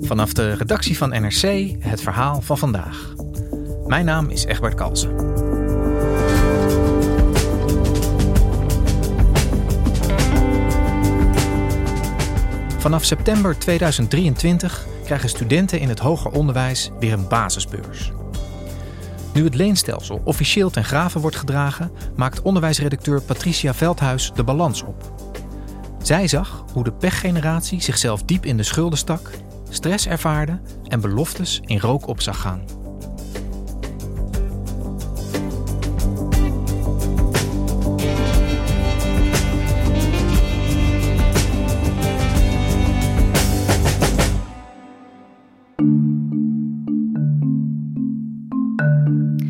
Vanaf de redactie van NRC het verhaal van vandaag. Mijn naam is Egbert Kalsen. Vanaf september 2023 krijgen studenten in het hoger onderwijs weer een basisbeurs. Nu het leenstelsel officieel ten grave wordt gedragen, maakt onderwijsredacteur Patricia Veldhuis de balans op. Zij zag hoe de pechgeneratie zichzelf diep in de schulden stak, stress ervaarde en beloftes in rook op zag gaan.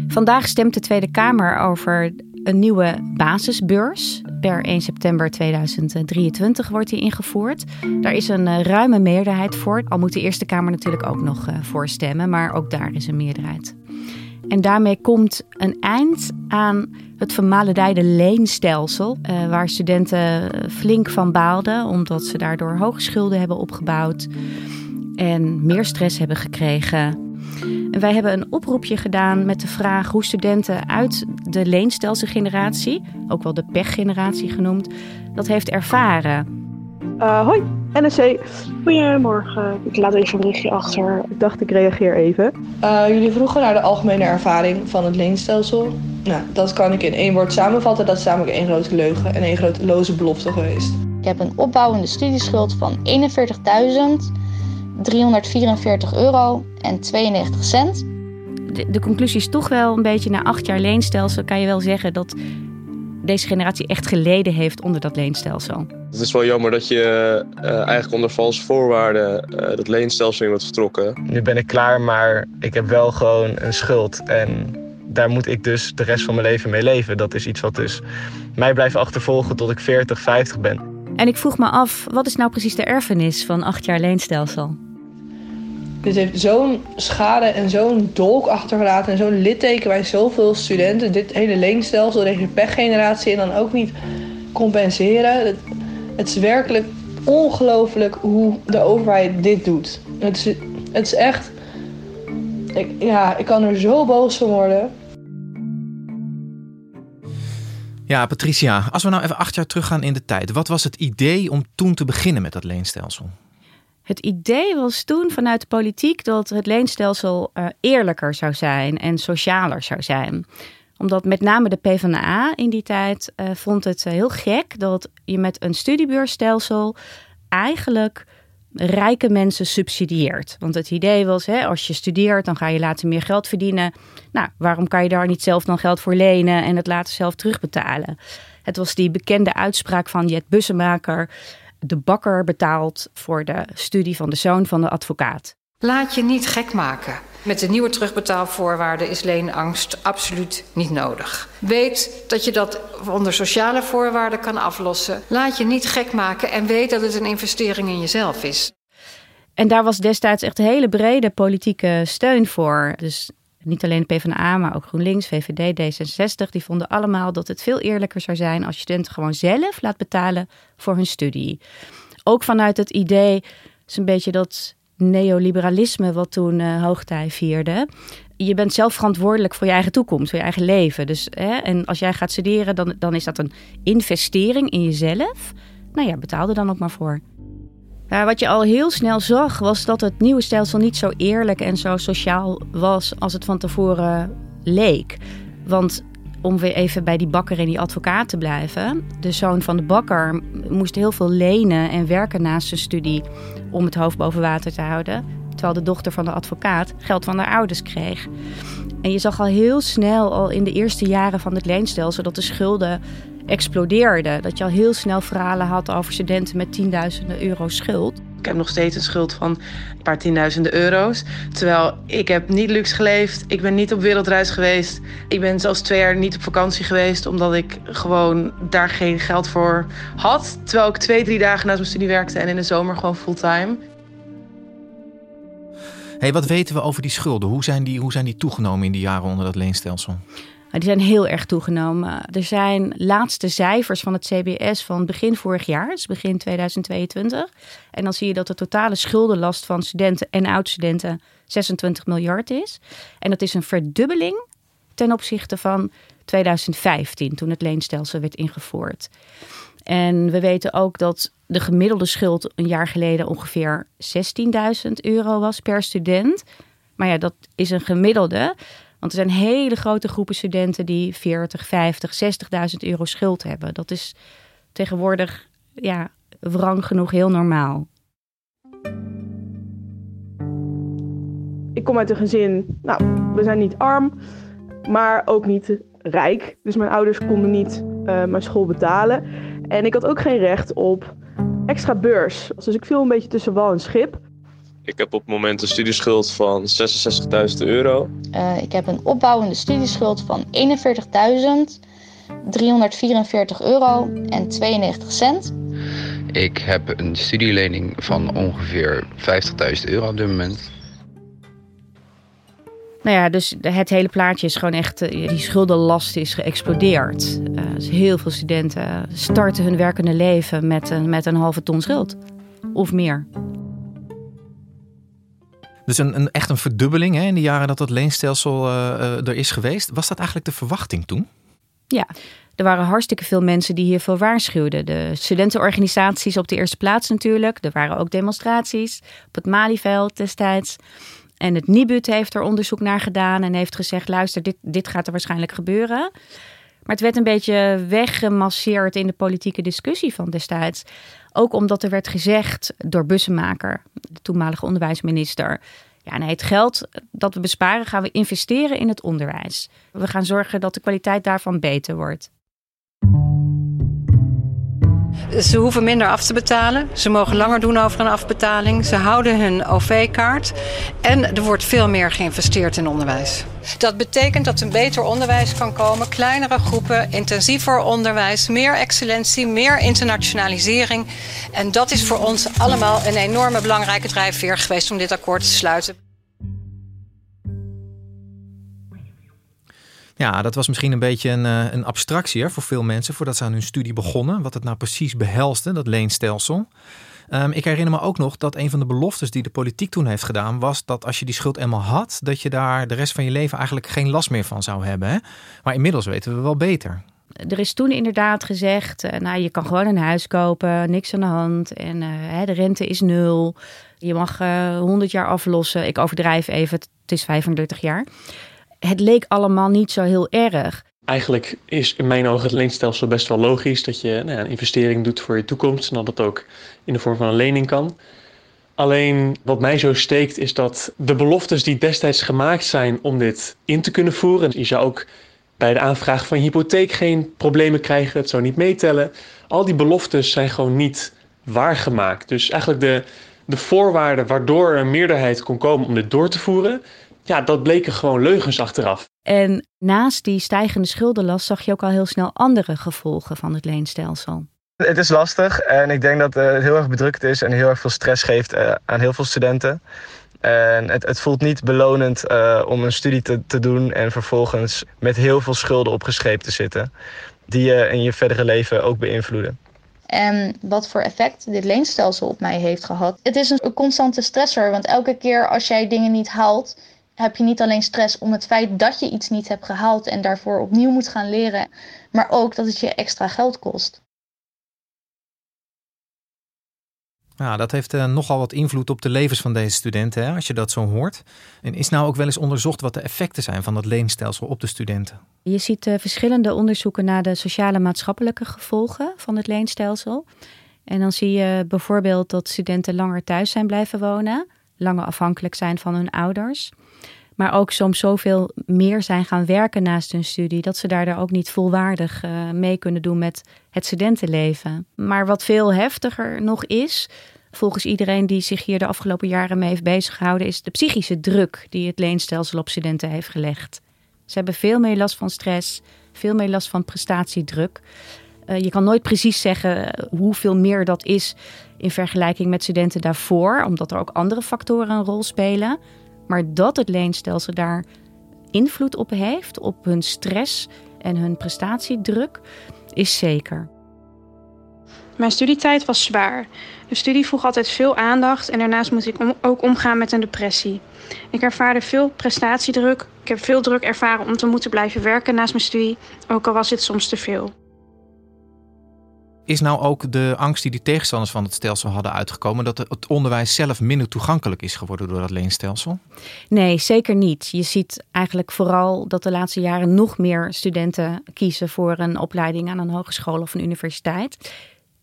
Vandaag stemt de Tweede Kamer over een nieuwe basisbeurs. Per 1 september 2023 wordt die ingevoerd. Daar is een eh, ruime meerderheid voor. Al moet de Eerste Kamer natuurlijk ook nog uh, voor stemmen, maar ook daar is een meerderheid. En daarmee komt een eind aan het vermalendijde leenstelsel, uh, waar studenten flink van baalden, omdat ze daardoor hoge schulden hebben opgebouwd en meer stress hebben gekregen en wij hebben een oproepje gedaan met de vraag hoe studenten uit de leenstelselgeneratie, ook wel de pechgeneratie genoemd, dat heeft ervaren. Uh, hoi, NSC. Goedemorgen. Ik laat even een berichtje achter. Ik dacht, ik reageer even. Uh, jullie vroegen naar de algemene ervaring van het leenstelsel. Nou, dat kan ik in één woord samenvatten. Dat is namelijk één grote leugen en één grote loze belofte geweest. Ik heb een opbouwende studieschuld van 41.000 344 euro en 92 cent. De, de, conclusie is toch wel een beetje na acht jaar leenstelsel kan je wel zeggen dat deze generatie echt geleden heeft onder dat leenstelsel. Het is wel jammer dat je uh, eigenlijk onder valse voorwaarden uh, dat leenstelsel in wordt vertrokken. Nu ben ik klaar, maar ik heb wel gewoon een schuld en daar moet ik dus de rest van mijn leven mee leven. Dat is iets wat dus mij blijft achtervolgen tot ik 40, 50 ben. En ik vroeg me af, wat is nou precies de erfenis van acht jaar leenstelsel? Dit heeft zo'n schade en zo'n dolk achtergelaten en zo'n litteken bij zoveel studenten. Dit hele leenstelsel, deze pechgeneratie en dan ook niet compenseren. Het, het is werkelijk ongelooflijk hoe de overheid dit doet. Het is, het is echt... Ik, ja, ik kan er zo boos van worden. Ja, Patricia, als we nou even acht jaar teruggaan in de tijd. Wat was het idee om toen te beginnen met dat leenstelsel? Het idee was toen vanuit de politiek dat het leenstelsel uh, eerlijker zou zijn en socialer zou zijn. Omdat met name de PvdA in die tijd uh, vond het uh, heel gek dat je met een studiebeursstelsel eigenlijk rijke mensen subsidieert. Want het idee was, hè, als je studeert, dan ga je later meer geld verdienen. Nou, waarom kan je daar niet zelf dan geld voor lenen en het later zelf terugbetalen? Het was die bekende uitspraak van Jet Bussemaker de bakker betaalt voor de studie van de zoon van de advocaat. Laat je niet gek maken. Met de nieuwe terugbetaalvoorwaarden is leenangst absoluut niet nodig. Weet dat je dat onder sociale voorwaarden kan aflossen. Laat je niet gek maken en weet dat het een investering in jezelf is. En daar was destijds echt hele brede politieke steun voor. Dus niet alleen de PvdA, maar ook GroenLinks, VVD, D66, die vonden allemaal dat het veel eerlijker zou zijn als studenten gewoon zelf laat betalen voor hun studie. Ook vanuit het idee, is een beetje dat neoliberalisme wat toen uh, hoogtij vierde. Je bent zelf verantwoordelijk voor je eigen toekomst, voor je eigen leven. Dus, hè, en als jij gaat studeren, dan, dan is dat een investering in jezelf. Nou ja, betaal er dan ook maar voor. Ja, wat je al heel snel zag, was dat het nieuwe stelsel niet zo eerlijk en zo sociaal was als het van tevoren leek. Want om weer even bij die bakker en die advocaat te blijven. De zoon van de bakker moest heel veel lenen en werken naast zijn studie om het hoofd boven water te houden. Terwijl de dochter van de advocaat geld van haar ouders kreeg. En je zag al heel snel, al in de eerste jaren van het leenstelsel, dat de schulden explodeerde. Dat je al heel snel verhalen had over studenten met tienduizenden euro schuld. Ik heb nog steeds een schuld van een paar tienduizenden euro's. Terwijl ik heb niet luxe geleefd. Ik ben niet op wereldreis geweest. Ik ben zelfs twee jaar niet op vakantie geweest. Omdat ik gewoon daar geen geld voor had. Terwijl ik twee, drie dagen naast mijn studie werkte. En in de zomer gewoon fulltime. Hey, wat weten we over die schulden? Hoe zijn die, hoe zijn die toegenomen in die jaren onder dat leenstelsel? Die zijn heel erg toegenomen. Er zijn laatste cijfers van het CBS van begin vorig jaar, dus begin 2022. En dan zie je dat de totale schuldenlast van studenten en oud-studenten 26 miljard is. En dat is een verdubbeling ten opzichte van 2015, toen het leenstelsel werd ingevoerd. En we weten ook dat de gemiddelde schuld een jaar geleden ongeveer 16.000 euro was per student. Maar ja, dat is een gemiddelde. Want er zijn hele grote groepen studenten die 40, 50, 60.000 euro schuld hebben. Dat is tegenwoordig ja, wrang genoeg heel normaal. Ik kom uit een gezin, nou, we zijn niet arm, maar ook niet rijk. Dus mijn ouders konden niet uh, mijn school betalen. En ik had ook geen recht op extra beurs. Dus ik viel een beetje tussen wal en schip. Ik heb op het moment een studieschuld van 66.000 euro. Uh, ik heb een opbouwende studieschuld van 41.344 euro en 92 cent. Ik heb een studielening van ongeveer 50.000 euro op dit moment. Nou ja, dus het hele plaatje is gewoon echt, eh, die schuldenlast is geëxplodeerd. Uh, dus heel veel studenten starten hun werkende leven met een, met een halve ton schuld. Of meer. Dus een, een, echt een verdubbeling hè, in de jaren dat dat leenstelsel uh, er is geweest. Was dat eigenlijk de verwachting toen? Ja, er waren hartstikke veel mensen die hiervoor waarschuwden. De studentenorganisaties op de eerste plaats natuurlijk. Er waren ook demonstraties op het Malieveld destijds. En het Nibud heeft er onderzoek naar gedaan en heeft gezegd: luister, dit, dit gaat er waarschijnlijk gebeuren. Maar het werd een beetje weggemasseerd in de politieke discussie van destijds. Ook omdat er werd gezegd door Bussemaker, de toenmalige onderwijsminister. Ja, het geld dat we besparen gaan we investeren in het onderwijs. We gaan zorgen dat de kwaliteit daarvan beter wordt. Ze hoeven minder af te betalen. Ze mogen langer doen over een afbetaling. Ze houden hun OV-kaart. En er wordt veel meer geïnvesteerd in onderwijs. Dat betekent dat een beter onderwijs kan komen. Kleinere groepen, intensiever onderwijs, meer excellentie, meer internationalisering. En dat is voor ons allemaal een enorme belangrijke drijfveer geweest om dit akkoord te sluiten. Ja, dat was misschien een beetje een, eh, een abstractie hè, voor veel mensen voordat ze aan hun studie begonnen. Wat het nou precies behelste, dat leenstelsel. Um, ik herinner me ook nog dat een van de beloftes die de politiek toen heeft gedaan, was dat als je die schuld eenmaal had, dat je daar de rest van je leven eigenlijk geen last meer van zou hebben. Hè? Maar inmiddels weten we wel beter. Er is toen inderdaad gezegd, uh, nou je kan gewoon een huis kopen, niks aan de hand en uh, de rente is nul. Je mag uh, 100 jaar aflossen. Ik overdrijf even, het is 35 jaar het leek allemaal niet zo heel erg. Eigenlijk is in mijn ogen het leenstelsel best wel logisch dat je nou ja, een investering doet voor je toekomst en dat ook in de vorm van een lening kan. Alleen wat mij zo steekt is dat de beloftes die destijds gemaakt zijn om dit in te kunnen voeren. Je zou ook bij de aanvraag van je hypotheek geen problemen krijgen, het zou niet meetellen. Al die beloftes zijn gewoon niet waargemaakt. Dus eigenlijk de, de voorwaarden waardoor een meerderheid kon komen om dit door te voeren, ja, dat bleken gewoon leugens achteraf. En naast die stijgende schuldenlast zag je ook al heel snel andere gevolgen van het leenstelsel. Het is lastig en ik denk dat het heel erg bedrukt is en heel erg veel stress geeft eh, aan heel veel studenten. En het, het voelt niet belonend uh, om een studie te, te doen en vervolgens met heel veel schulden opgescheept te zitten. Die je in je verdere leven ook beïnvloeden. En wat voor effect dit leenstelsel op mij heeft gehad. Het is een constante stressor, want elke keer als jij dingen niet haalt, heb je niet alleen stress om het feit dat je iets niet hebt gehaald en daarvoor opnieuw moet gaan leren, maar ook dat het je extra geld kost. Ja, dat heeft uh, nogal wat invloed op de levens van deze studenten, hè, als je dat zo hoort. En is nou ook wel eens onderzocht wat de effecten zijn van dat leenstelsel op de studenten? Je ziet uh, verschillende onderzoeken naar de sociale maatschappelijke gevolgen van het leenstelsel. En dan zie je bijvoorbeeld dat studenten langer thuis zijn blijven wonen, langer afhankelijk zijn van hun ouders. Maar ook soms zoveel meer zijn gaan werken naast hun studie, dat ze daardoor ook niet volwaardig uh, mee kunnen doen met het studentenleven. Maar wat veel heftiger nog is, volgens iedereen die zich hier de afgelopen jaren mee heeft beziggehouden, is de psychische druk die het leenstelsel op studenten heeft gelegd. Ze hebben veel meer last van stress, veel meer last van prestatiedruk. Uh, je kan nooit precies zeggen hoeveel meer dat is in vergelijking met studenten daarvoor, omdat er ook andere factoren een rol spelen. Maar dat het leenstelsel daar invloed op heeft, op hun stress en hun prestatiedruk, is zeker. Mijn studietijd was zwaar. De studie vroeg altijd veel aandacht en daarnaast moest ik ook omgaan met een depressie. Ik ervaarde veel prestatiedruk. Ik heb veel druk ervaren om te moeten blijven werken naast mijn studie, ook al was dit soms te veel. Is nou ook de angst die de tegenstanders van het stelsel hadden uitgekomen dat het onderwijs zelf minder toegankelijk is geworden door dat leenstelsel? Nee, zeker niet. Je ziet eigenlijk vooral dat de laatste jaren nog meer studenten kiezen voor een opleiding aan een hogeschool of een universiteit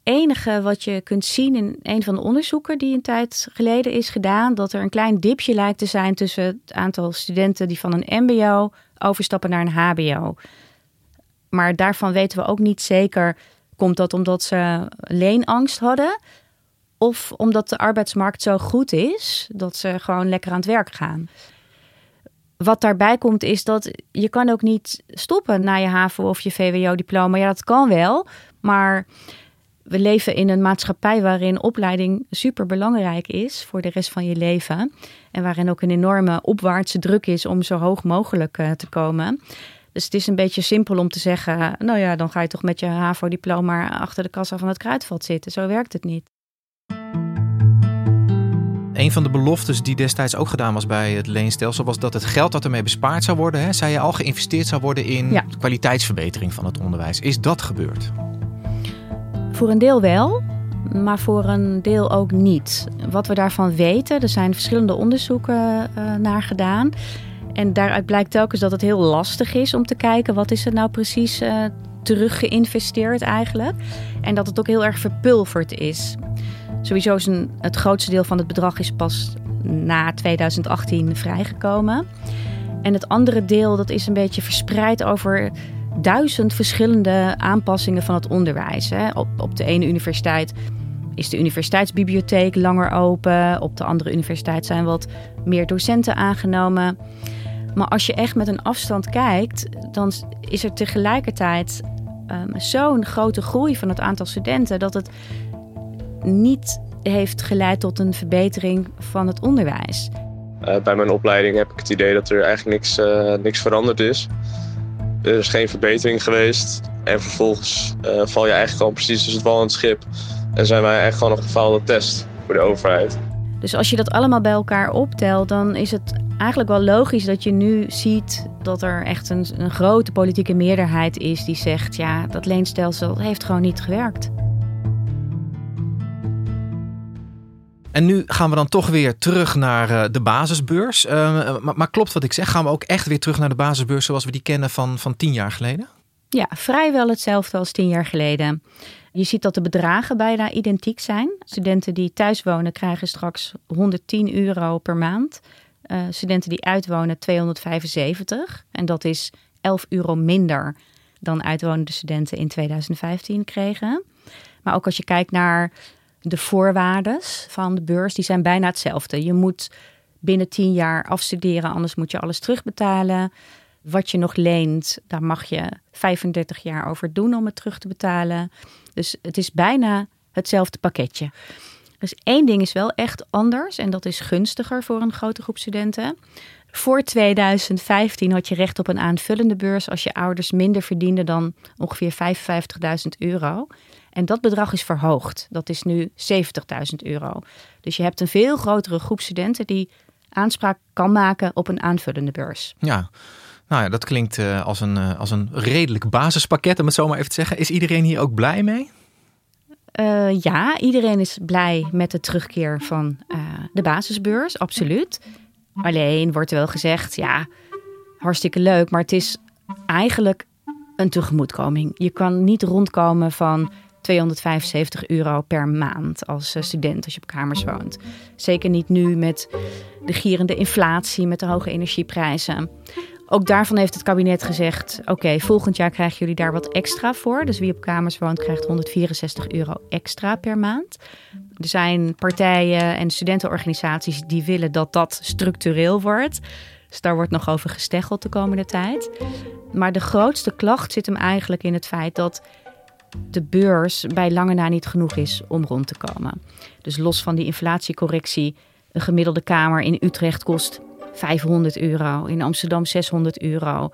enige wat je kunt zien in een van de onderzoeken die een tijd geleden is gedaan, dat er een klein dipje lijkt te zijn tussen het aantal studenten die van een MBO overstappen naar een HBO. Maar daarvan weten we ook niet zeker, komt dat omdat ze leenangst hadden? Of omdat de arbeidsmarkt zo goed is dat ze gewoon lekker aan het werk gaan. Wat daarbij komt is dat je kan ook niet stoppen na je HAVO of je VWO-diploma. Ja, dat kan wel, maar we leven in een maatschappij waarin opleiding super belangrijk is voor de rest van je leven. En waarin ook een enorme opwaartse druk is om zo hoog mogelijk uh, te komen. Dus het is een beetje simpel om te zeggen: nou ja, dan ga je toch met je HAVO-diploma achter de kassa van het kruidvat zitten. Zo werkt het niet. Een van de beloftes die destijds ook gedaan was bij het leenstelsel was dat het geld dat ermee bespaard zou worden, hè, zei je al geïnvesteerd zou worden in ja. kwaliteitsverbetering van het onderwijs. Is dat gebeurd? Voor een deel wel, maar voor een deel ook niet. Wat we daarvan weten, er zijn verschillende onderzoeken uh, naar gedaan. En daaruit blijkt telkens dat het heel lastig is om te kijken wat is er nou precies uh, teruggeïnvesteerd eigenlijk. En dat het ook heel erg verpulverd is. Sowieso is een, het grootste deel van het bedrag is pas na 2018 vrijgekomen. En het andere deel dat is een beetje verspreid over duizend verschillende aanpassingen van het onderwijs. Hè. Op, op de ene universiteit is de universiteitsbibliotheek langer open. Op de andere universiteit zijn wat meer docenten aangenomen. Maar als je echt met een afstand kijkt, dan is er tegelijkertijd um, zo'n grote groei van het aantal studenten dat het niet heeft geleid tot een verbetering van het onderwijs. Uh, bij mijn opleiding heb ik het idee dat er eigenlijk niks, uh, niks veranderd is. Er is geen verbetering geweest. En vervolgens uh, val je eigenlijk gewoon precies tussen het wal en het schip. En zijn wij echt gewoon een gefaalde test voor de overheid. Dus als je dat allemaal bij elkaar optelt, dan is het eigenlijk wel logisch dat je nu ziet dat er echt een, een grote politieke meerderheid is die zegt: ja, dat leenstelsel heeft gewoon niet gewerkt. En nu gaan we dan toch weer terug naar uh, de basisbeurs. Uh, maar, maar, klopt wat ik zeg? Gaan we ook echt weer terug naar de basisbeurs zoals we die kennen van, van tien jaar geleden? Ja, vrijwel hetzelfde als tien jaar geleden. Je ziet dat de bedragen bijna identiek zijn. Studenten die thuis wonen krijgen straks 110 euro per maand. Uh, studenten die uitwonen 275. En dat is 11 euro minder dan uitwonende studenten in 2015 kregen. Maar ook als je kijkt naar de voorwaarden van de beurs, die zijn bijna hetzelfde. Je moet binnen 10 jaar afstuderen, anders moet je alles terugbetalen. Wat je nog leent, daar mag je 35 jaar over doen om het terug te betalen. Dus het is bijna hetzelfde pakketje. Dus één ding is wel echt anders en dat is gunstiger voor een grote groep studenten. Voor 2015 had je recht op een aanvullende beurs als je ouders minder verdienden dan ongeveer 55.000 euro. En dat bedrag is verhoogd. Dat is nu 70.000 euro. Dus je hebt een veel grotere groep studenten die aanspraak kan maken op een aanvullende beurs. Ja. Nou ja, dat klinkt uh, als, een, uh, als een redelijk basispakket, om het zo maar even te zeggen. Is iedereen hier ook blij mee? Uh, ja, iedereen is blij met de terugkeer van de basisbeurs, absoluut. Alleen wordt er wel gezegd, ja, hartstikke leuk, maar het is eigenlijk een tegemoetkoming. Je kan niet rondkomen van 275 euro per maand als student als je op kamers woont. Zeker niet nu met de gierende inflatie, met de hoge energieprijzen. Ook daarvan heeft het kabinet gezegd: oké, volgend jaar krijgen jullie daar wat extra voor. Dus wie op kamers woont, krijgt 164 euro extra per maand. Er zijn partijen en studentenorganisaties die willen dat dat structureel wordt. Dus daar wordt nog over gesteggeld de komende tijd. Maar de grootste klacht zit hem eigenlijk in het feit dat de beurs bij lange na niet genoeg is om rond te komen. Dus los van die inflatiecorrectie, een gemiddelde kamer in Utrecht kost 500 euro, in Amsterdam 600 euro.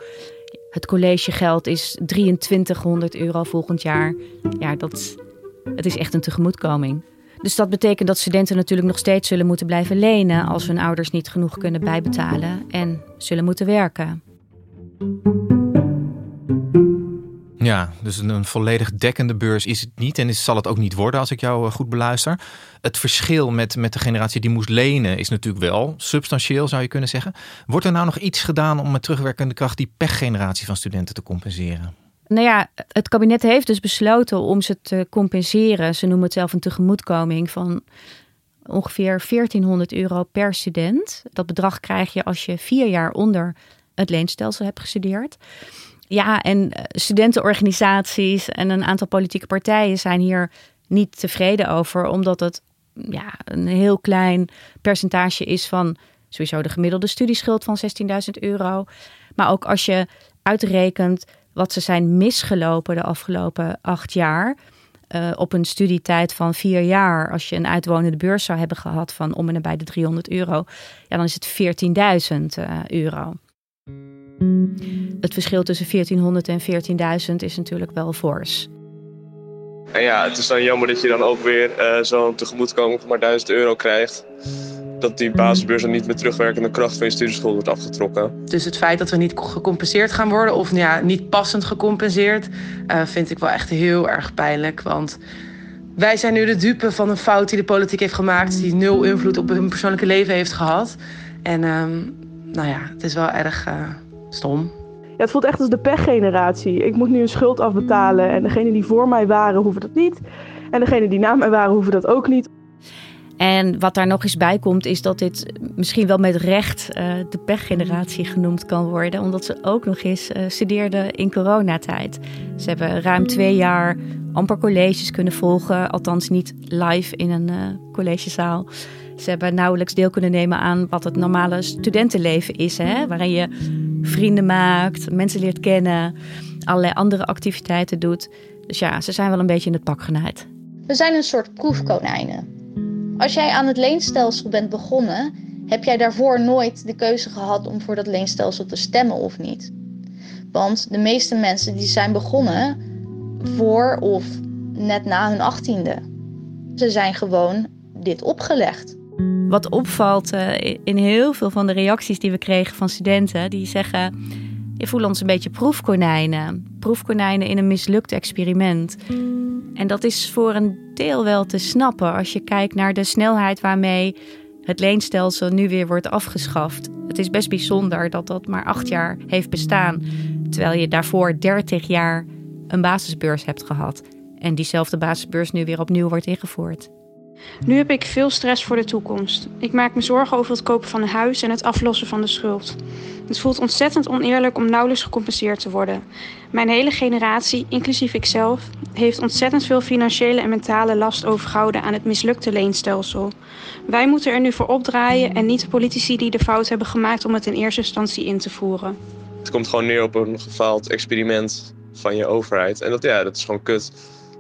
Het collegegeld is 2300 euro volgend jaar. Ja, dat, het is echt een tegemoetkoming. Dus dat betekent dat studenten natuurlijk nog steeds zullen moeten blijven lenen als hun ouders niet genoeg kunnen bijbetalen en zullen moeten werken. Ja, dus een, volledig dekkende beurs is het niet en is, zal het ook niet worden als ik jou eh, goed beluister. Het verschil met, met de generatie die moest lenen is natuurlijk wel substantieel, zou je kunnen zeggen. Wordt er nou nog iets gedaan om met terugwerkende kracht die pechgeneratie van studenten te compenseren? Nou ja, het kabinet heeft dus besloten om ze te compenseren. Ze noemen het zelf een tegemoetkoming van ongeveer 1400 euro per student. Dat bedrag krijg je als je vier jaar onder het leenstelsel hebt gestudeerd. Ja, en eh, studentenorganisaties en een aantal politieke partijen zijn hier niet tevreden over, omdat het ja, een heel klein percentage is van sowieso de gemiddelde studieschuld van 16.000 euro. Maar ook als je uitrekent wat ze zijn misgelopen de afgelopen acht jaar. Uh, op een studietijd van vier jaar, als je een uitwonende beurs zou hebben gehad van om en nabij de 300 euro, ja, dan is het 14.000 uh, euro. Het verschil tussen 1400 en 14.000 is natuurlijk wel fors. En ja, het is dan jammer dat je dan ook weer uh, zo'n tegemoetkoming van maar 1000 euro krijgt. Dat die basisbeurs dan niet met terugwerkende kracht van je studieschuld wordt afgetrokken. Dus het feit dat we niet gecompenseerd gaan worden, of ja, niet passend gecompenseerd, uh, vind ik wel echt heel erg pijnlijk. Want wij zijn nu de dupe van een fout die de politiek heeft gemaakt, die nul invloed op hun persoonlijke leven heeft gehad. En um, nou ja, het is wel erg. Stom. Ja, het voelt echt als de pechgeneratie. Ik moet nu een schuld afbetalen en degenen die voor mij waren hoeven dat niet. En degenen die na mij waren hoeven dat ook niet. En wat daar nog eens bij komt, is dat dit misschien wel met recht uh, de pechgeneratie genoemd kan worden. Omdat ze ook nog eens uh, studeerden in coronatijd. Ze hebben ruim twee jaar amper colleges kunnen volgen. Althans niet live in een uh, collegezaal. Ze hebben nauwelijks deel kunnen nemen aan wat het normale studentenleven is. Hè? Waarin je vrienden maakt, mensen leert kennen, allerlei andere activiteiten doet. Dus ja, ze zijn wel een beetje in het pak genaaid. We zijn een soort proefkonijnen. Als jij aan het leenstelsel bent begonnen, heb jij daarvoor nooit de keuze gehad om voor dat leenstelsel te stemmen of niet. Want de meeste mensen die zijn begonnen voor of net na hun achttiende. Ze zijn gewoon dit opgelegd. Wat opvalt uh, in heel veel van de reacties die we kregen van studenten, die zeggen: Je voelt ons een beetje proefkonijnen. Proefkonijnen in een mislukt experiment. En dat is voor een deel wel te snappen als je kijkt naar de snelheid waarmee het leenstelsel nu weer wordt afgeschaft. Het is best bijzonder dat dat maar acht jaar heeft bestaan, terwijl je daarvoor 30 jaar een basisbeurs hebt gehad. En diezelfde basisbeurs nu weer opnieuw wordt ingevoerd. Nu heb ik veel stress voor de toekomst. Ik maak me zorgen over het kopen van een huis en het aflossen van de schuld. Het voelt ontzettend oneerlijk om nauwelijks gecompenseerd te worden. Mijn hele generatie, inclusief ikzelf, heeft ontzettend veel financiële en mentale last overgehouden aan het mislukte leenstelsel. Wij moeten er nu voor opdraaien en niet de politici die de fout hebben gemaakt om het in eerste instantie in te voeren. Het komt gewoon neer op een gefaald experiment van je overheid. En dat, ja, dat is gewoon kut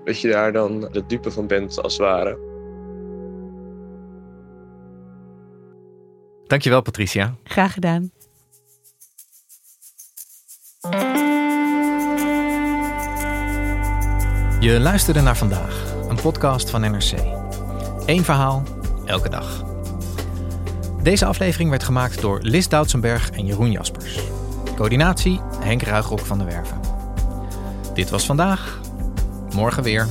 dat je daar dan de dupe van bent als het ware. Dankjewel, Patricia. Graag gedaan. Je luisterde naar vandaag, een podcast van NRC. Eén verhaal, elke dag. Deze aflevering werd gemaakt door Lis Doutsenberg en Jeroen Jaspers. Coördinatie Henk Ruigrok van de Werven. Dit was vandaag. Morgen weer.